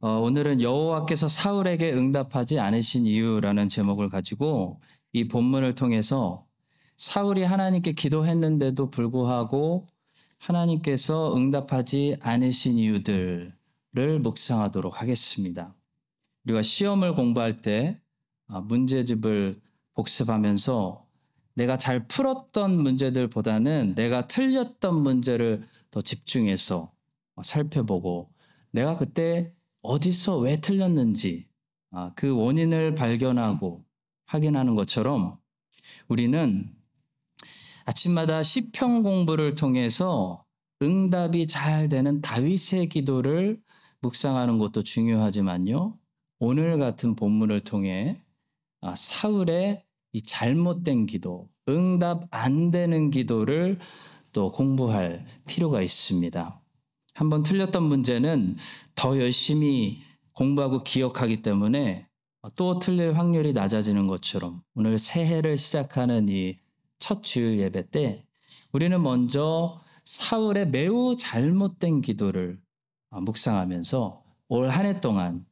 어, 오늘은 여호와께서 사울에게 응답하지 않으신 이유라는 제목을 가지고 이 본문을 통해서 사울이 하나님께 기도했는데도 불구하고 하나님께서 응답하지 않으신 이유들을 묵상하도록 하겠습니다. 우리가 시험을 공부할 때 아, 문제집을 복습하면서 내가 잘 풀었던 문제들보다는 내가 틀렸던 문제를 더 집중해서 살펴보고 내가 그때 어디서 왜 틀렸는지 아, 그 원인을 발견하고 확인하는 것처럼 우리는 아침마다 시평 공부를 통해서 응답이 잘 되는 다윗의 기도를 묵상하는 것도 중요하지만요. 오늘 같은 본문을 통해 아, 사울의 이 잘못된 기도, 응답 안 되는 기도를 또 공부할 필요가 있습니다. 한번 틀렸던 문제는 더 열심히 공부하고 기억하기 때문에 또 틀릴 확률이 낮아지는 것처럼 오늘 새해를 시작하는 이 첫 주일 예배 때 우리는 먼저 사울의 매우 잘못된 기도를 묵상하면서 올 한 해 동안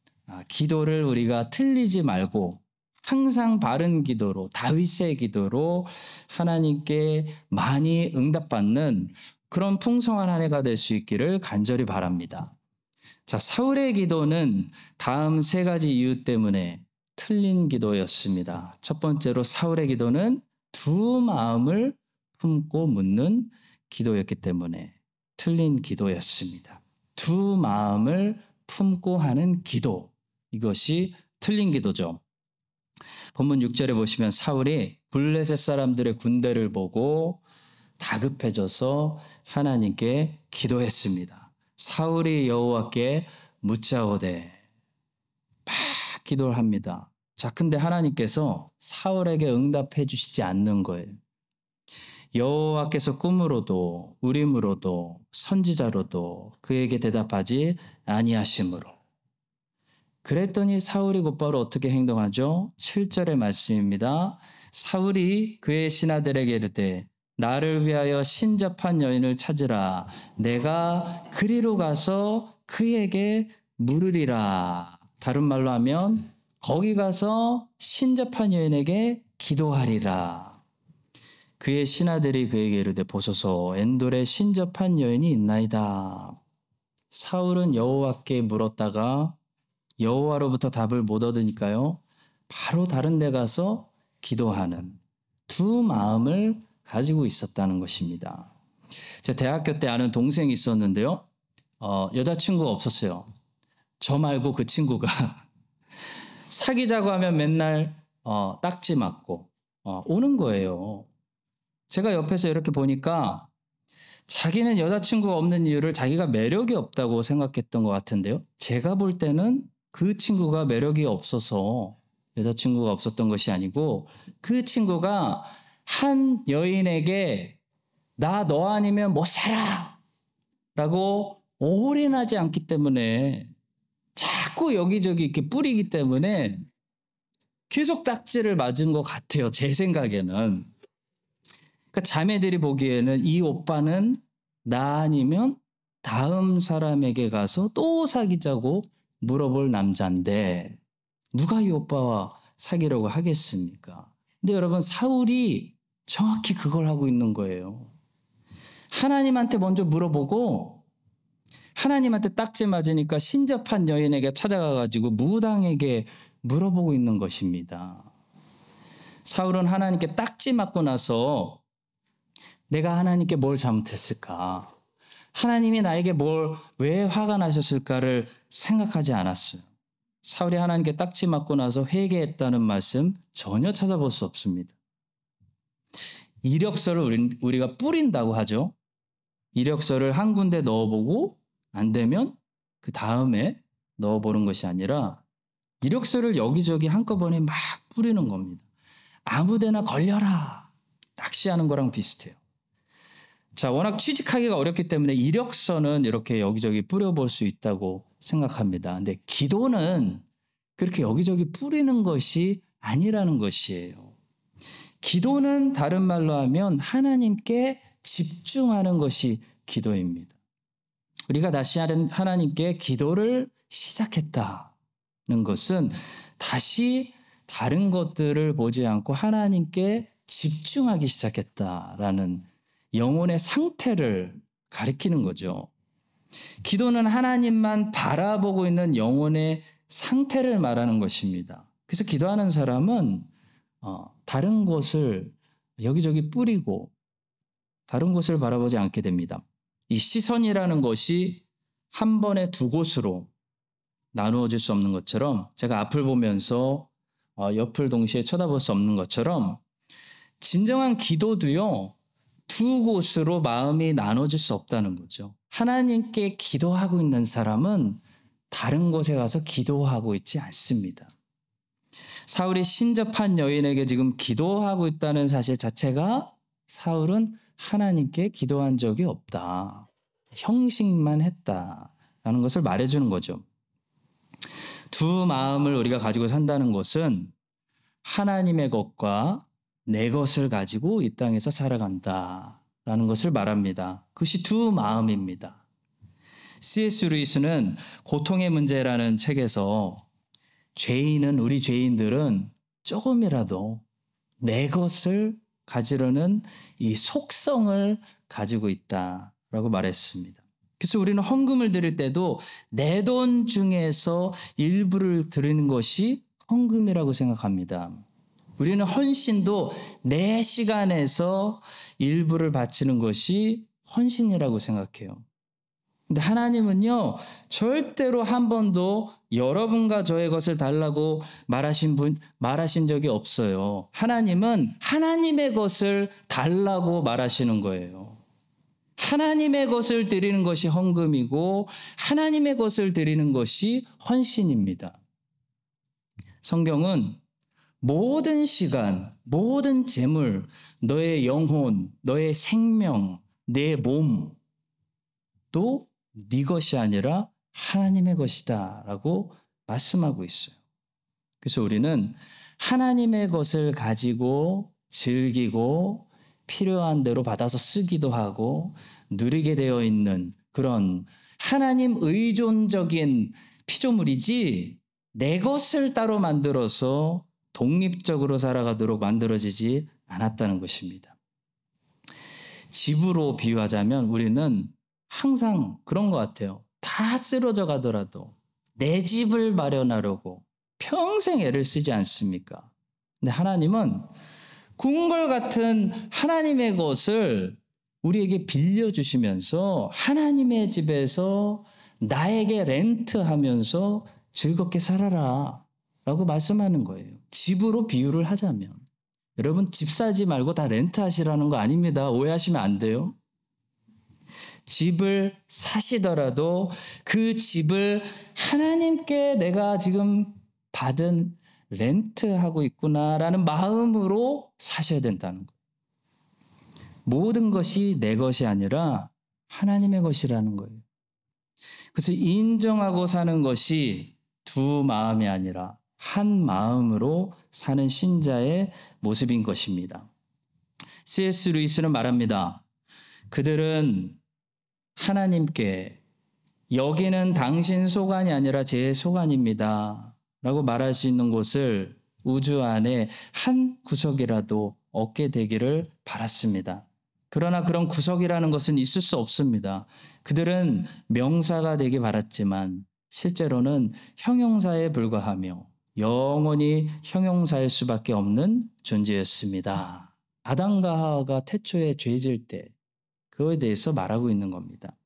기도를 우리가 틀리지 말고 항상 바른 기도로 다윗의 기도로 하나님께 많이 응답받는 그런 풍성한 한 해가 될 수 있기를 간절히 바랍니다. 자, 사울의 기도는 다음 세 가지 이유 때문에 틀린 기도였습니다. 첫 번째로 사울의 기도는 두 마음을 품고 묻는 기도였기 때문에 틀린 기도였습니다. 두 마음을 품고 하는 기도. 이것이 틀린 기도죠. 본문 6절에 보시면 사울이 블레셋 사람들의 군대를 보고 다급해져서 하나님께 기도했습니다. 사울이 여호와께 묻자오되 막 기도를 합니다. 자, 근데 하나님께서 사울에게 응답해 주시지 않는 거예요. 여호와께서 꿈으로도 우림으로도 선지자로도 그에게 대답하지 아니하심으로 그랬더니 사울이 곧바로 어떻게 행동하죠? 7절의 말씀입니다. 사울이 그의 신하들에게 이르되 나를 위하여 신접한 여인을 찾으라. 내가 그리로 가서 그에게 물으리라. 다른 말로 하면 거기 가서 신접한 여인에게 기도하리라. 그의 신하들이 그에게 이르되 보소서 엔돌에 신접한 여인이 있나이다. 사울은 여호와께 물었다가 여호와로부터 답을 못 얻으니까요. 바로 다른 데 가서 기도하는 두 마음을 가지고 있었다는 것입니다. 제 대학교 때 아는 동생이 있었는데요. 어, 여자친구가 없었어요. 저 말고 그 친구가 사귀자고 하면 맨날 어, 딱지 맞고 어, 오는 거예요. 제가 옆에서 이렇게 보니까 자기는 여자친구가 없는 이유를 자기가 매력이 없다고 생각했던 것 같은데요. 제가 볼 때는 그 친구가 매력이 없어서 여자친구가 없었던 것이 아니고 그 친구가 한 여인에게 나 너 아니면 못 살아! 라고 올인하지 않기 때문에 자꾸 여기저기 이렇게 뿌리기 때문에 계속 딱지를 맞은 것 같아요. 제 생각에는. 그러니까 자매들이 보기에는 이 오빠는 나 아니면 다음 사람에게 가서 또 사귀자고 물어볼 남자인데 누가 이 오빠와 사귀려고 하겠습니까? 근데 여러분 사울이 정확히 그걸 하고 있는 거예요. 하나님한테 먼저 물어보고 하나님한테 딱지 맞으니까 신접한 여인에게 찾아가 가지고 무당에게 물어보고 있는 것입니다. 사울은 하나님께 딱지 맞고 나서 내가 하나님께 뭘 잘못했을까? 하나님이 나에게 뭘, 왜 화가 나셨을까를 생각하지 않았어요. 사울이 하나님께 딱지 맞고 나서 회개했다는 말씀 전혀 찾아볼 수 없습니다. 이력서를 우리 가 뿌린다고 하죠. 이력서를 한 군데 넣어보고 안 되면 그 다음에 넣어보는 것이 아니라 이력서를 여기저기 한꺼번에 막 뿌리는 겁니다. 아무데나 걸려라. 낚시하는 거랑 비슷해요. 자, 워낙 취직하기가 어렵기 때문에 이력서는 이렇게 여기저기 뿌려볼 수 있다고 생각합니다. 근데 기도는 그렇게 여기저기 뿌리는 것이 아니라는 것이에요. 기도는 다른 말로 하면 하나님께 집중하는 것이 기도입니다. 우리가 다시 하나님께 기도를 시작했다는 것은 다시 다른 것들을 보지 않고 하나님께 집중하기 시작했다라는 영혼의 상태를 가리키는 거죠. 기도는 하나님만 바라보고 있는 영혼의 상태를 말하는 것입니다. 그래서 기도하는 사람은 어, 다른 곳을 여기저기 뿌리고 다른 곳을 바라보지 않게 됩니다. 이 시선이라는 것이 한 번에 두 곳으로 나누어질 수 없는 것처럼 제가 앞을 보면서 어, 옆을 동시에 쳐다볼 수 없는 것처럼 진정한 기도도요 두 곳으로 마음이 나눠질 수 없다는 거죠. 하나님께 기도하고 있는 사람은 다른 곳에 가서 기도하고 있지 않습니다. 사울이 신접한 여인에게 지금 기도하고 있다는 사실 자체가 사울은 하나님께 기도한 적이 없다. 형식만 했다라는 것을 말해주는 거죠. 두 마음을 우리가 가지고 산다는 것은 하나님의 것과 내 것을 가지고 이 땅에서 살아간다. 라는 것을 말합니다. 그것이 두 마음입니다. C.S. 루이스는 고통의 문제라는 책에서 죄인은, 우리 죄인들은 조금이라도 내 것을 가지려는 이 속성을 가지고 있다라고 말했습니다. 그래서 우리는 헌금을 드릴 때도 내 돈 중에서 일부를 드리는 것이 헌금이라고 생각합니다. 우리는 헌신도 내 시간에서 일부를 바치는 것이 헌신이라고 생각해요. 근데 하나님은요, 절대로 한 번도 여러분과 저의 것을 달라고 말하신 분, 말하신 적이 없어요. 하나님은 하나님의 것을 달라고 말하시는 거예요. 하나님의 것을 드리는 것이 헌금이고, 하나님의 것을 드리는 것이 헌신입니다. 성경은 모든 시간, 모든 재물, 너의 영혼, 너의 생명, 내 몸, 또 네 것이 아니라 하나님의 것이다라고 말씀하고 있어요. 그래서 우리는 하나님의 것을 가지고 즐기고 필요한 대로 받아서 쓰기도 하고 누리게 되어 있는 그런 하나님 의존적인 피조물이지 내 것을 따로 만들어서 독립적으로 살아가도록 만들어지지 않았다는 것입니다. 집으로 비유하자면 우리는 항상 그런 것 같아요. 다 쓰러져 가더라도 내 집을 마련하려고 평생 애를 쓰지 않습니까? 근데 하나님은 궁궐 같은 하나님의 것을 우리에게 빌려주시면서 하나님의 집에서 나에게 렌트하면서 즐겁게 살아라. 라고 말씀하는 거예요. 집으로 비유를 하자면. 여러분, 집 사지 말고 다 렌트 하시라는 거 아닙니다. 오해하시면 안 돼요. 집을 사시더라도 그 집을 하나님께 내가 지금 받은 렌트하고 있구나라는 마음으로 사셔야 된다는 거예요. 모든 것이 내 것이 아니라 하나님의 것이라는 거예요. 그래서 인정하고 사는 것이 두 마음이 아니라 한 마음으로 사는 신자의 모습인 것입니다. C.S. 루이스는 말합니다. 그들은 하나님께 여기는 당신 소관이 아니라 제 소관입니다. 라고 말할 수 있는 곳을 우주 안에 한 구석이라도 얻게 되기를 바랐습니다. 그러나 그런 구석이라는 것은 있을 수 없습니다. 그들은 명사가 되기 바랐지만 실제로는 형용사에 불과하며 영원히 형용사일 수밖에 없는 존재였습니다. 아담과 하와가 태초에 죄질 때 그거에 대해서 말하고 있는 겁니다.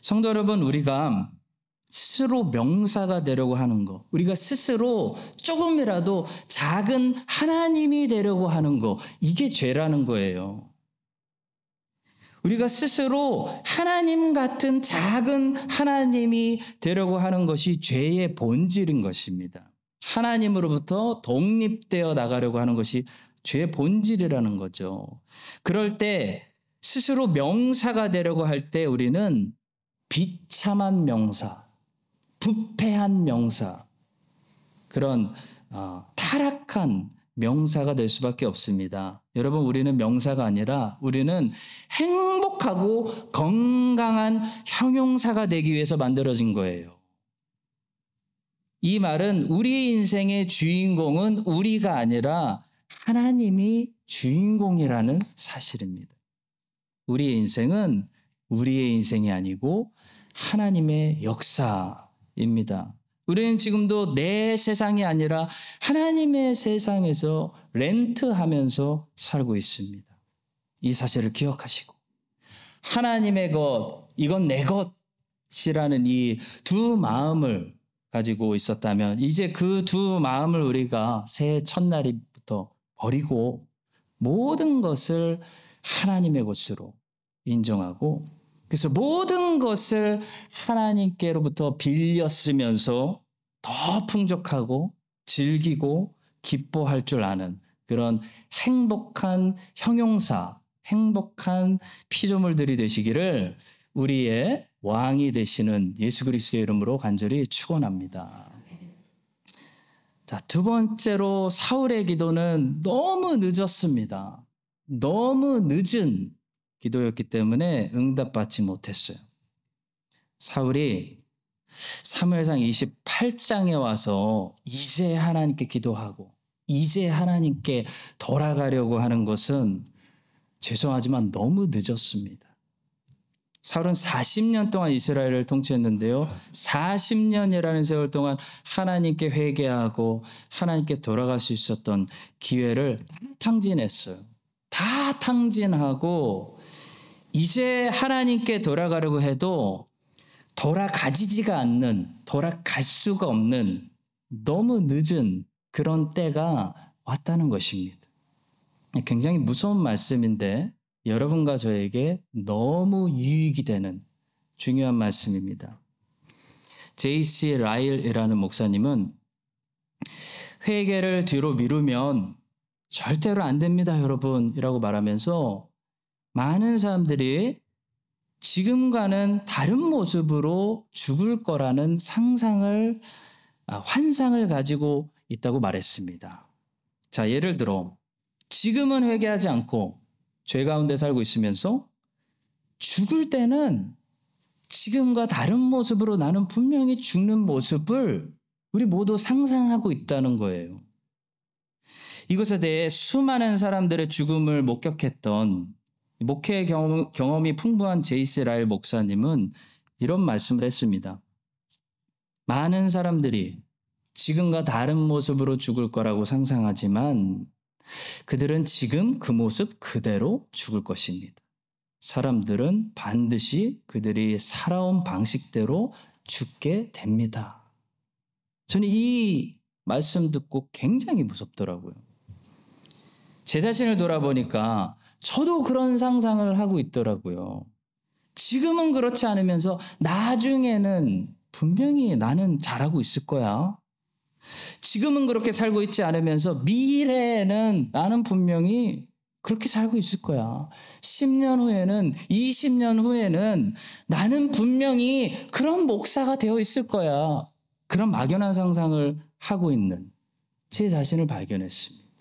성도 여러분, 우리가 스스로 명사가 되려고 하는 거, 우리가 스스로 조금이라도 작은 하나님이 되려고 하는 거, 이게 죄라는 거예요. 우리가 스스로 하나님 같은 작은 하나님이 되려고 하는 것이 죄의 본질인 것입니다. 하나님으로부터 독립되어 나가려고 하는 것이 죄의 본질이라는 거죠. 그럴 때 스스로 명사가 되려고 할 때 우리는 비참한 명사, 부패한 명사, 그런 어, 타락한 명사가 될 수밖에 없습니다. 여러분, 우리는 명사가 아니라 우리는 행복하고 건강한 형용사가 되기 위해서 만들어진 거예요. 이 말은 우리의 인생의 주인공은 우리가 아니라 하나님이 주인공이라는 사실입니다. 우리의 인생은 우리의 인생이 아니고 하나님의 역사입니다. 우리는 지금도 내 세상이 아니라 하나님의 세상에서 렌트하면서 살고 있습니다. 이 사실을 기억하시고 하나님의 것, 이건 내 것이라는 이 두 마음을 가지고 있었다면 이제 그 두 마음을 우리가 새해 첫날부터 버리고 모든 것을 하나님의 것으로 인정하고 그래서 모든 것을 하나님께로부터 빌렸으면서 더 풍족하고 즐기고 기뻐할 줄 아는 그런 행복한 형용사, 행복한 피조물들이 되시기를 우리의 왕이 되시는 예수 그리스도의 이름으로 간절히 축원합니다. 자, 두 번째로 사울의 기도는 너무 늦었습니다. 너무 늦은 기도였기 때문에 응답받지 못했어요. 사울이 사무엘상 28장에 와서 이제 하나님께 기도하고 이제 하나님께 돌아가려고 하는 것은 죄송하지만 너무 늦었습니다. 사울은 40년 동안 이스라엘을 통치했는데요. 40년이라는 세월 동안 하나님께 회개하고 하나님께 돌아갈 수 있었던 기회를 탕진했어요. 다 탕진하고 이제 하나님께 돌아가려고 해도 돌아가지지가 않는, 돌아갈 수가 없는 너무 늦은 그런 때가 왔다는 것입니다. 굉장히 무서운 말씀인데 여러분과 저에게 너무 유익이 되는 중요한 말씀입니다. J.C. 라일이라는 목사님은 회개를 뒤로 미루면 절대로 안 됩니다, 여러분. 이라고 말하면서 많은 사람들이 지금과는 다른 모습으로 죽을 거라는 상상을, 아, 환상을 가지고 있다고 말했습니다. 자, 예를 들어, 지금은 회개하지 않고 죄 가운데 살고 있으면서 죽을 때는 지금과 다른 모습으로 나는 분명히 죽는 모습을 우리 모두 상상하고 있다는 거예요. 이것에 대해 수많은 사람들의 죽음을 목격했던 목회 경험, 이 풍부한 제이스 라일 목사님은 이런 말씀을 했습니다. 많은 사람들이 지금과 다른 모습으로 죽을 거라고 상상하지만 그들은 지금 그 모습 그대로 죽을 것입니다. 사람들은 반드시 그들이 살아온 방식대로 죽게 됩니다. 저는 이 말씀 듣고 굉장히 무섭더라고요. 제 자신을 돌아보니까 저도 그런 상상을 하고 있더라고요. 지금은 그렇지 않으면서 나중에는 분명히 나는 잘하고 있을 거야. 지금은 그렇게 살고 있지 않으면서 미래에는 나는 분명히 그렇게 살고 있을 거야. 10년 후에는, 20년 후에는 나는 분명히 그런 목사가 되어 있을 거야. 그런 막연한 상상을 하고 있는 제 자신을 발견했습니다.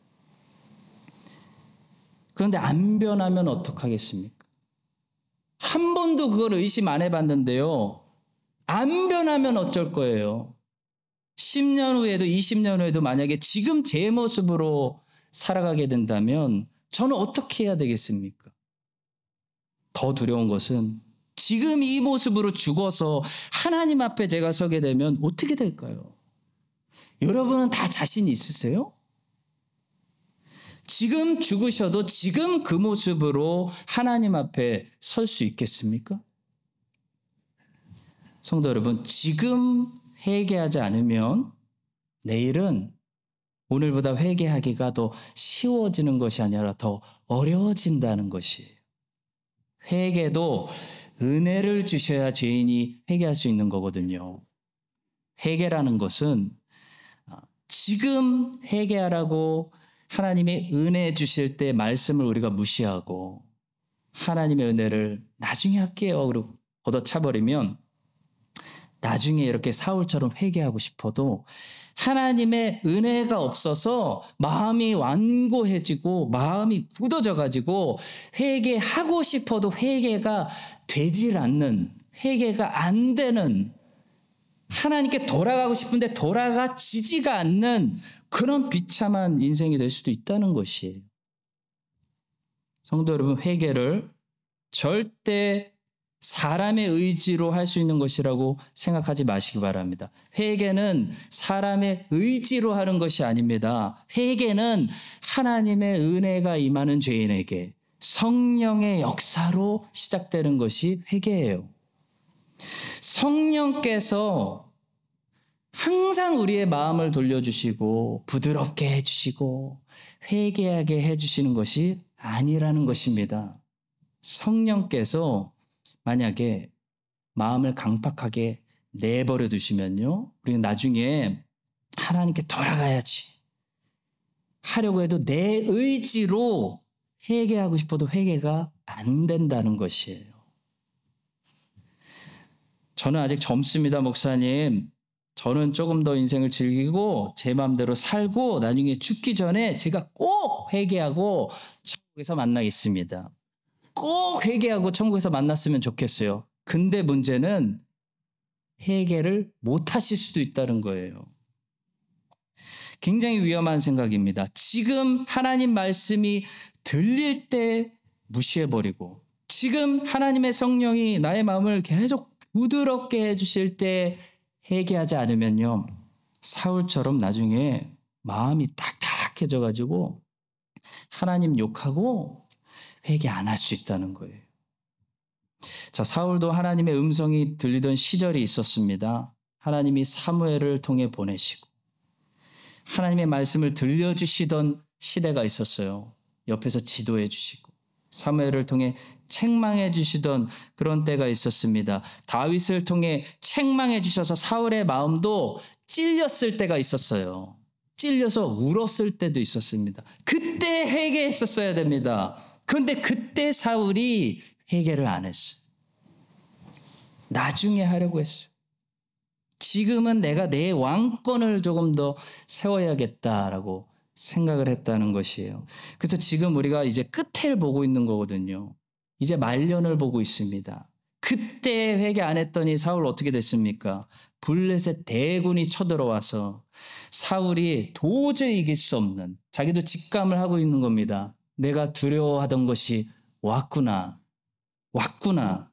그런데 안 변하면 어떡하겠습니까? 한 번도 그걸 의심 안 해봤는데요. 안 변하면 어쩔 거예요. 10년 후에도 20년 후에도 만약에 지금 제 모습으로 살아가게 된다면 저는 어떻게 해야 되겠습니까? 더 두려운 것은 지금 이 모습으로 죽어서 하나님 앞에 제가 서게 되면 어떻게 될까요? 여러분은 다 자신 있으세요? 지금 죽으셔도 지금 그 모습으로 하나님 앞에 설 수 있겠습니까? 성도 여러분, 지금 회개하지 않으면 내일은 오늘보다 회개하기가 더 쉬워지는 것이 아니라 더 어려워진다는 것이에요. 회개도 은혜를 주셔야 죄인이 회개할 수 있는 거거든요. 회개라는 것은 지금 회개하라고 하나님의 은혜 주실 때 말씀을 우리가 무시하고 하나님의 은혜를 나중에 할게요. 그리고 걷어차버리면 나중에 이렇게 사울처럼 회개하고 싶어도 하나님의 은혜가 없어서 마음이 완고해지고 마음이 굳어져 가지고 회개하고 싶어도 회개가 되질 않는 회개가 안 되는 하나님께 돌아가고 싶은데 돌아가지지가 않는 그런 비참한 인생이 될 수도 있다는 것이에요. 성도 여러분, 회개를 절대 사람의 의지로 할 수 있는 것이라고 생각하지 마시기 바랍니다. 회개는 사람의 의지로 하는 것이 아닙니다. 회개는 하나님의 은혜가 임하는 죄인에게 성령의 역사로 시작되는 것이 회개예요. 성령께서 항상 우리의 마음을 돌려주시고 부드럽게 해주시고 회개하게 해주시는 것이 아니라는 것입니다. 성령께서 만약에 마음을 강팍하게 내버려 두시면요. 우리는 나중에 하나님께 돌아가야지. 하려고 해도 내 의지로 회개하고 싶어도 회개가 안 된다는 것이에요. 저는 아직 젊습니다, 목사님. 저는 조금 더 인생을 즐기고 제 마음대로 살고 나중에 죽기 전에 제가 꼭 회개하고 천국에서 만나겠습니다. 꼭 회개하고 천국에서 만났으면 좋겠어요. 근데 문제는 회개를 못 하실 수도 있다는 거예요. 굉장히 위험한 생각입니다. 지금 하나님 말씀이 들릴 때 무시해버리고 지금 하나님의 성령이 나의 마음을 계속 부드럽게 해주실 때 회개하지 않으면요. 사울처럼 나중에 마음이 딱딱해져 가지고 하나님 욕하고 회개 안 할 수 있다는 거예요. 자, 사울도 하나님의 음성이 들리던 시절이 있었습니다. 하나님이 사무엘을 통해 보내시고 하나님의 말씀을 들려주시던 시대가 있었어요. 옆에서 지도해 주시고 사무엘을 통해 책망해 주시던 그런 때가 있었습니다. 다윗을 통해 책망해 주셔서 사울의 마음도 찔렸을 때가 있었어요. 찔려서 울었을 때도 있었습니다. 그때 회개했었어야 됩니다. 그런데 그때 사울이 회개를 안 했어요. 나중에 하려고 했어요. 지금은 내가 내 왕권을 조금 더 세워야겠다라고 생각을 했다는 것이에요. 그래서 지금 우리가 이제 끝을 보고 있는 거거든요. 이제 말년을 보고 있습니다. 그때 회개 안 했더니 사울 어떻게 됐습니까? 블레셋 대군이 쳐들어와서 사울이 도저히 이길 수 없는 자기도 직감을 하고 있는 겁니다. 내가 두려워하던 것이 왔구나. 왔구나.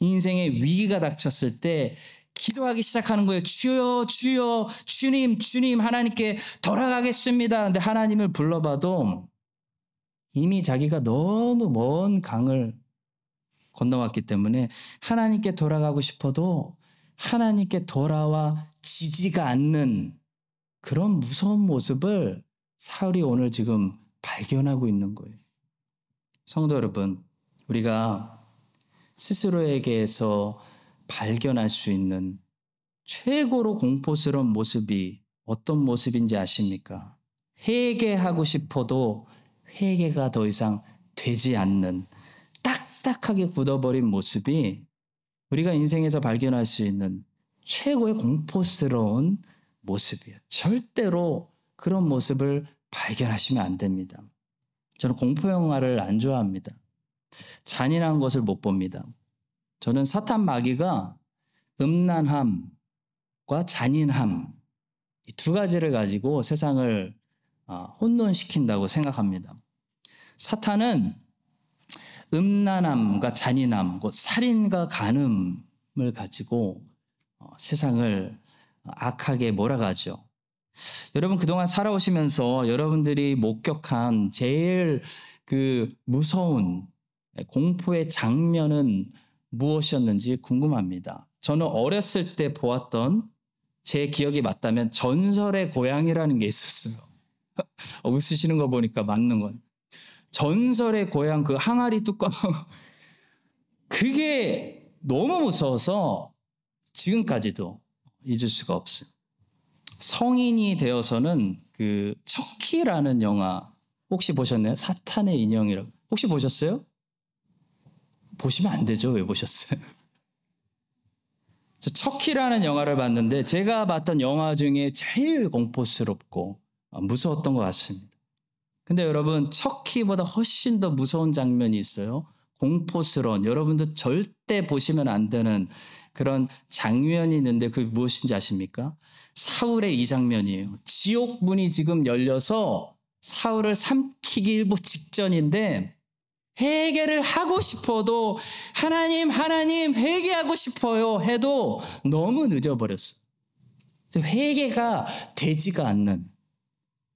인생에 위기가 닥쳤을 때 기도하기 시작하는 거예요. 주여, 주여, 주님, 주님, 하나님께 돌아가겠습니다. 근데 하나님을 불러봐도 이미 자기가 너무 먼 강을 건너왔기 때문에 하나님께 돌아가고 싶어도 하나님께 돌아와 지지가 않는 그런 무서운 모습을 사울이 오늘 지금 발견하고 있는 거예요. 성도 여러분, 우리가 스스로에게서 발견할 수 있는 최고로 공포스러운 모습이 어떤 모습인지 아십니까? 회개하고 싶어도 회개가 더 이상 되지 않는 딱딱하게 굳어버린 모습이 우리가 인생에서 발견할 수 있는 최고의 공포스러운 모습이에요. 절대로 그런 모습을 발견하시면 안 됩니다. 저는 공포 영화를 안 좋아합니다. 잔인한 것을 못 봅니다. 저는 사탄 마귀가 음란함과 잔인함 이 두 가지를 가지고 세상을 아, 혼돈시킨다고 생각합니다. 사탄은 음란함과 잔인함, 곧 살인과 간음을 가지고 어, 세상을 악하게 몰아가죠. 여러분 그동안 살아오시면서 여러분들이 목격한 제일 그 무서운 공포의 장면은 무엇이었는지 궁금합니다. 저는 어렸을 때 보았던 제 기억이 맞다면 전설의 고향이라는 게 있었어요. 어, 웃으시는 거 보니까 맞는 건. 전설의 고향 그 항아리 뚜껑. 그게 너무 무서워서 지금까지도 잊을 수가 없어요. 성인이 되어서는 그 척키라는 영화 혹시 보셨나요? 사탄의 인형이라고. 혹시 보셨어요? 보시면 안 되죠. 왜 보셨어요? 척키라는 영화를 봤는데 제가 봤던 영화 중에 제일 공포스럽고 무서웠던 것 같습니다. 근데 여러분 척키보다 훨씬 더 무서운 장면이 있어요. 공포스러운 여러분도 절대 보시면 안 되는 그런 장면이 있는데 그게 무엇인지 아십니까? 사울의 이 장면이에요. 지옥 문이 지금 열려서 사울을 삼키기 일보 직전인데 회개를 하고 싶어도 하나님 하나님 회개하고 싶어요 해도 너무 늦어버렸어요. 회개가 되지가 않는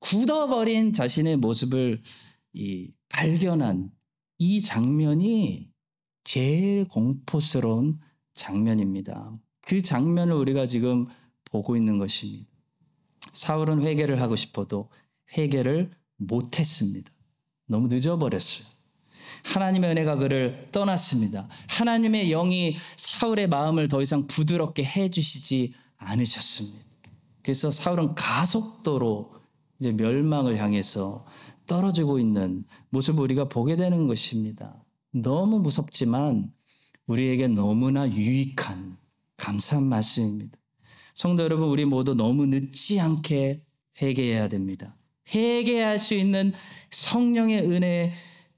굳어버린 자신의 모습을 이 발견한 이 장면이 제일 공포스러운 장면입니다. 그 장면을 우리가 지금 보고 있는 것입니다. 사울은 회개를 하고 싶어도 회개를 못했습니다. 너무 늦어버렸어요. 하나님의 은혜가 그를 떠났습니다. 하나님의 영이 사울의 마음을 더 이상 부드럽게 해주시지 않으셨습니다. 그래서 사울은 가속도로 이제 멸망을 향해서 떨어지고 있는 모습을 우리가 보게 되는 것입니다. 너무 무섭지만 우리에게 너무나 유익한 감사한 말씀입니다. 성도 여러분, 우리 모두 너무 늦지 않게 회개해야 됩니다. 회개할 수 있는 성령의 은혜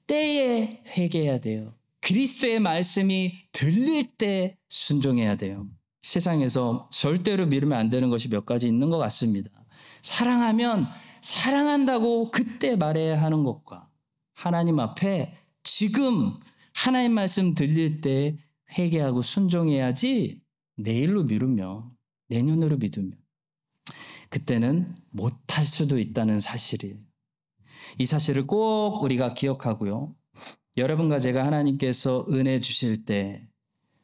때에 회개해야 돼요. 그리스도의 말씀이 들릴 때 순종해야 돼요. 세상에서 절대로 미루면 안 되는 것이 몇 가지 있는 것 같습니다. 사랑하면 사랑한다고 그때 말해야 하는 것과 하나님 앞에 지금 하나님 말씀 들릴 때 회개하고 순종해야지 내일로 미루면 내년으로 믿으면 그때는 못할 수도 있다는 사실이에요. 이 사실을 꼭 우리가 기억하고요. 여러분과 제가 하나님께서 은혜 주실 때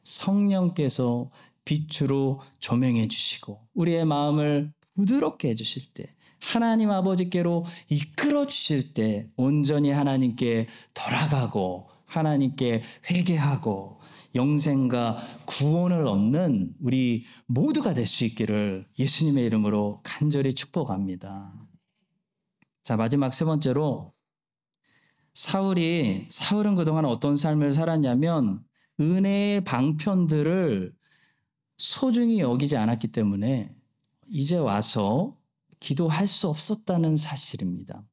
성령께서 빛으로 조명해 주시고 우리의 마음을 부드럽게 해 주실 때 하나님 아버지께로 이끌어 주실 때 온전히 하나님께 돌아가고 하나님께 회개하고 영생과 구원을 얻는 우리 모두가 될 수 있기를 예수님의 이름으로 간절히 축복합니다. 자, 마지막 세 번째로 사울이 사울은 그동안 어떤 삶을 살았냐면 은혜의 방편들을 소중히 여기지 않았기 때문에 이제 와서 기도할 수 없었다는 사실입니다.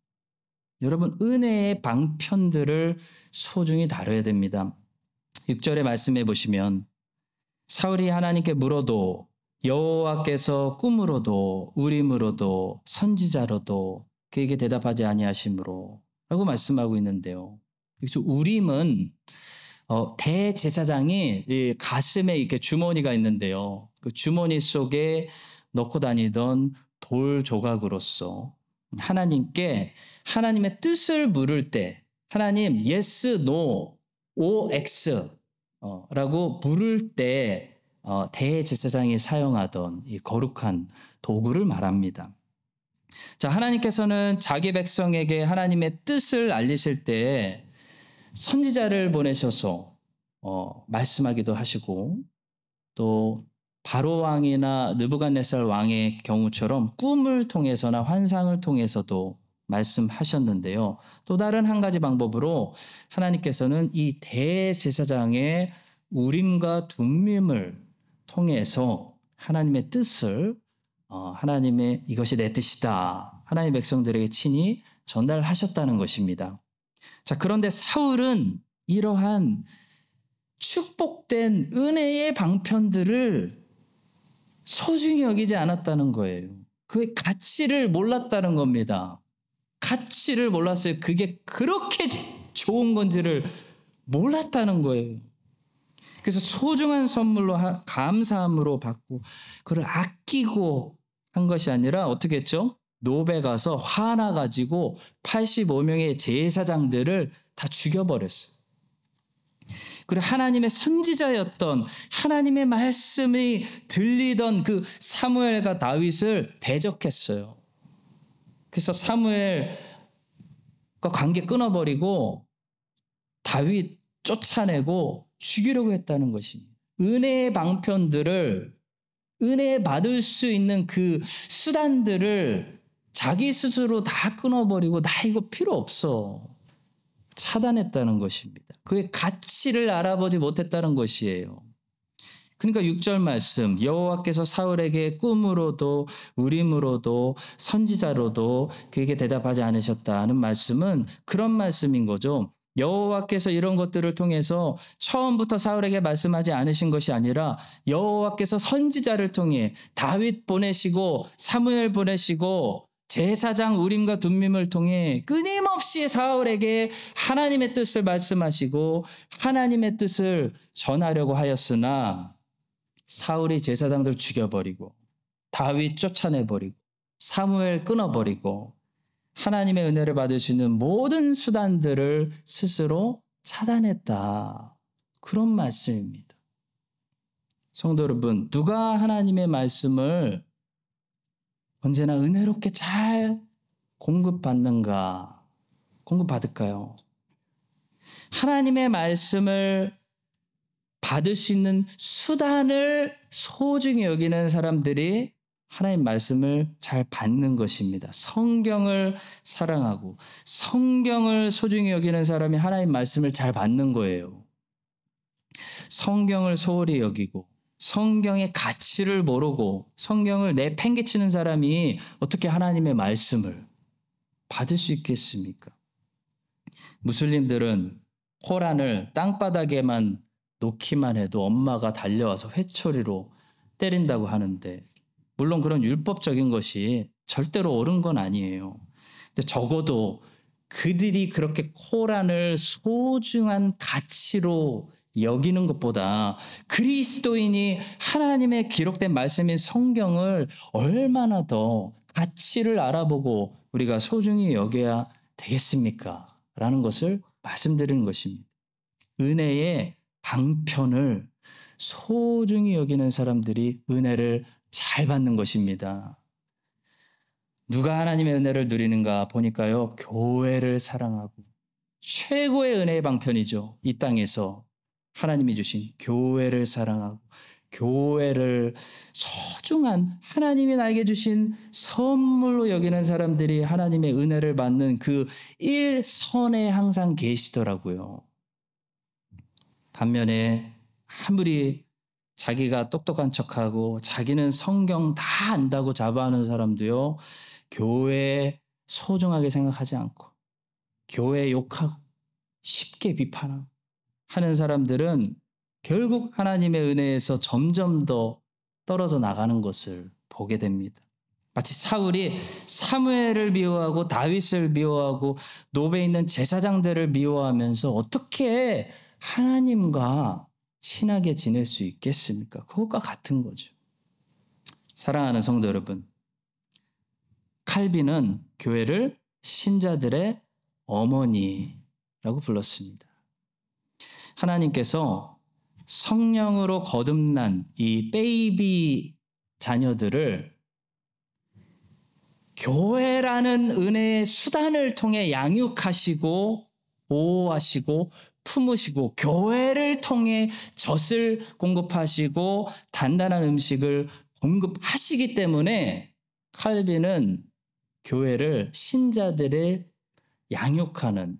여러분, 은혜의 방편들을 소중히 다뤄야 됩니다. 6절에 말씀해 보시면 사울이 하나님께 물어도 여호와께서 꿈으로도 우림으로도 선지자로도 그에게 대답하지 아니하심으로 라고 말씀하고 있는데요. 여기서 우림은 어, 대제사장이 가슴에 이렇게 주머니가 있는데요. 그 주머니 속에 넣고 다니던 돌 조각으로서 하나님께 하나님의 뜻을 물을 때 하나님 yes, no, o, x 어, 라고 부를 때 어, 대제사장이 사용하던 이 거룩한 도구를 말합니다. 자, 하나님께서는 자기 백성에게 하나님의 뜻을 알리실 때 선지자를 보내셔서 어, 말씀하기도 하시고 또 바로 왕이나 느부갓네살 왕의 경우처럼 꿈을 통해서나 환상을 통해서도 말씀하셨는데요. 또 다른 한 가지 방법으로 하나님께서는 이 대제사장의 우림과 둠밈을 통해서 하나님의 뜻을 어, 하나님의 이것이 내 뜻이다. 하나님 백성들에게 친히 전달하셨다는 것입니다. 자, 그런데 사울은 이러한 축복된 은혜의 방편들을 소중히 여기지 않았다는 거예요. 그의 가치를 몰랐다는 겁니다. 가치를 몰랐어요. 그게 그렇게 좋은 건지를 몰랐다는 거예요. 그래서 소중한 선물로 감사함으로 받고 그걸 아끼고 한 것이 아니라 어떻게 했죠? 노베 가서 화나 가지고 85명의 제사장들을 다 죽여버렸어요. 그리고 하나님의 선지자였던 하나님의 말씀이 들리던 그 사무엘과 다윗을 대적했어요. 그래서 사무엘과 관계 끊어버리고 다윗 쫓아내고 죽이려고 했다는 것입니다. 은혜의 방편들을 은혜 받을 수 있는 그 수단들을 자기 스스로 다 끊어버리고 나 이거 필요 없어. 차단했다는 것입니다. 그의 가치를 알아보지 못했다는 것이에요. 그러니까 6절 말씀 여호와께서 사울에게 꿈으로도 우림으로도 선지자로도 그에게 대답하지 않으셨다는 말씀은 그런 말씀인 거죠. 여호와께서 이런 것들을 통해서 처음부터 사울에게 말씀하지 않으신 것이 아니라 여호와께서 선지자를 통해 다윗 보내시고 사무엘 보내시고 제사장 우림과 둠밈을 통해 끊임없이 사울에게 하나님의 뜻을 말씀하시고 하나님의 뜻을 전하려고 하였으나 사울이 제사장들 죽여버리고 다윗 쫓아내버리고 사무엘 끊어버리고 하나님의 은혜를 받을 수 있는 모든 수단들을 스스로 차단했다. 그런 말씀입니다. 성도 여러분, 누가 하나님의 말씀을 언제나 은혜롭게 잘 공급받는가? 공급받을까요? 하나님의 말씀을 받을 수 있는 수단을 소중히 여기는 사람들이 하나님 말씀을 잘 받는 것입니다. 성경을 사랑하고 성경을 소중히 여기는 사람이 하나님 말씀을 잘 받는 거예요. 성경을 소홀히 여기고 성경의 가치를 모르고 성경을 내팽개치는 사람이 어떻게 하나님의 말씀을 받을 수 있겠습니까? 무슬림들은 코란을 땅바닥에만 놓기만 해도 엄마가 달려와서 회초리로 때린다고 하는데 물론 그런 율법적인 것이 절대로 옳은 건 아니에요. 근데 적어도 그들이 그렇게 코란을 소중한 가치로 여기는 것보다 그리스도인이 하나님의 기록된 말씀인 성경을 얼마나 더 가치를 알아보고 우리가 소중히 여겨야 되겠습니까? 라는 것을 말씀드리는 것입니다. 은혜의 방편을 소중히 여기는 사람들이 은혜를 잘 받는 것입니다. 누가 하나님의 은혜를 누리는가 보니까요, 교회를 사랑하고 최고의 은혜의 방편이죠. 이 땅에서 하나님이 주신 교회를 사랑하고 교회를 소중한 하나님이 나에게 주신 선물로 여기는 사람들이 하나님의 은혜를 받는 그 일선에 항상 계시더라고요. 반면에 아무리 자기가 똑똑한 척하고 자기는 성경 다 안다고 자부하는 사람도요, 교회 소중하게 생각하지 않고, 교회 욕하고, 쉽게 비판하고, 하는 사람들은 결국 하나님의 은혜에서 점점 더 떨어져 나가는 것을 보게 됩니다. 마치 사울이 사무엘을 미워하고 다윗을 미워하고 노베 있는 제사장들을 미워하면서 어떻게 하나님과 친하게 지낼 수 있겠습니까? 그것과 같은 거죠. 사랑하는 성도 여러분, 칼빈은 교회를 신자들의 어머니라고 불렀습니다. 하나님께서 성령으로 거듭난 이 베이비 자녀들을 교회라는 은혜의 수단을 통해 양육하시고 보호하시고 품으시고 교회를 통해 젖을 공급하시고 단단한 음식을 공급하시기 때문에 칼빈은 교회를 신자들의 양육하는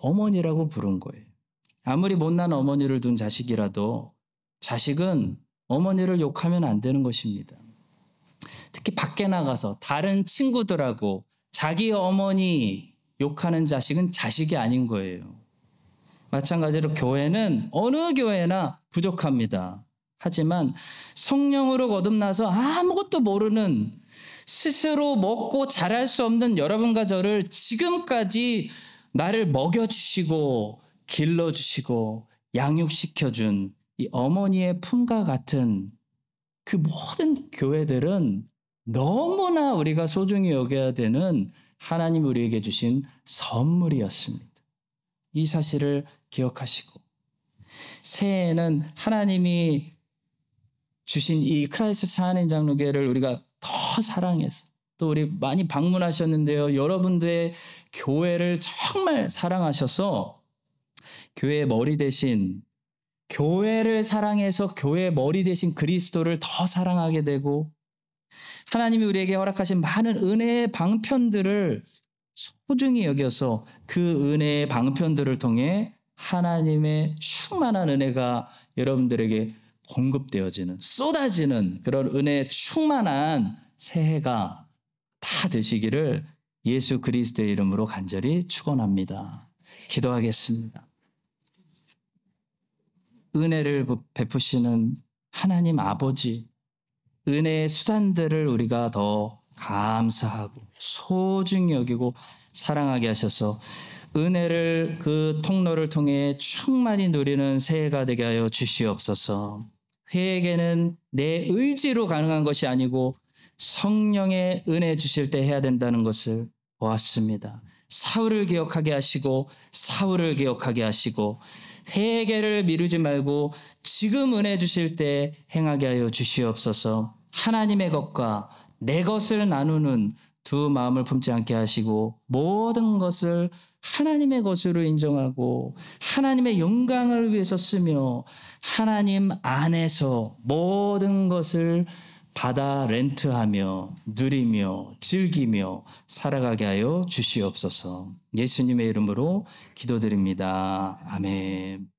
어머니라고 부른 거예요. 아무리 못난 어머니를 둔 자식이라도 자식은 어머니를 욕하면 안 되는 것입니다. 특히 밖에 나가서 다른 친구들하고 자기 어머니 욕하는 자식은 자식이 아닌 거예요. 마찬가지로 교회는 어느 교회나 부족합니다. 하지만 성령으로 거듭나서 아무것도 모르는 스스로 먹고 자랄 수 없는 여러분과 저를 지금까지 나를 먹여주시고 길러주시고 양육시켜준 이 어머니의 품과 같은 그 모든 교회들은 너무나 우리가 소중히 여겨야 되는 하나님 우리에게 주신 선물이었습니다. 이 사실을 기억하시고 새해에는 하나님이 주신 이 크라이스트 한인 장로교회를 우리가 더 사랑해서 또 우리 많이 방문하셨는데요. 여러분들의 교회를 정말 사랑하셔서 교회의 머리 대신 교회를 사랑해서 교회의 머리 대신 그리스도를 더 사랑하게 되고 하나님이 우리에게 허락하신 많은 은혜의 방편들을 소중히 여겨서 그 은혜의 방편들을 통해 하나님의 충만한 은혜가 여러분들에게 공급되어지는 쏟아지는 그런 은혜에 충만한 새해가 다 되시기를 예수 그리스도의 이름으로 간절히 축원합니다. 기도하겠습니다. 은혜를 베푸시는 하나님 아버지 은혜의 수단들을 우리가 더 감사하고 소중히 여기고 사랑하게 하셔서 은혜를 그 통로를 통해 충만히 누리는 새해가 되게 하여 주시옵소서. 회개는 내 의지로 가능한 것이 아니고 성령의 은혜 주실 때 해야 된다는 것을 보았습니다. 사울을 기억하게 하시고 사울을 기억하게 하시고 회개를 미루지 말고 지금 은혜 주실 때 행하게 하여 주시옵소서. 하나님의 것과 내 것을 나누는 두 마음을 품지 않게 하시고 모든 것을 하나님의 것으로 인정하고 하나님의 영광을 위해서 쓰며 하나님 안에서 모든 것을 받아 렌트하며 누리며 즐기며 살아가게 하여 주시옵소서. 예수님의 이름으로 기도드립니다. 아멘.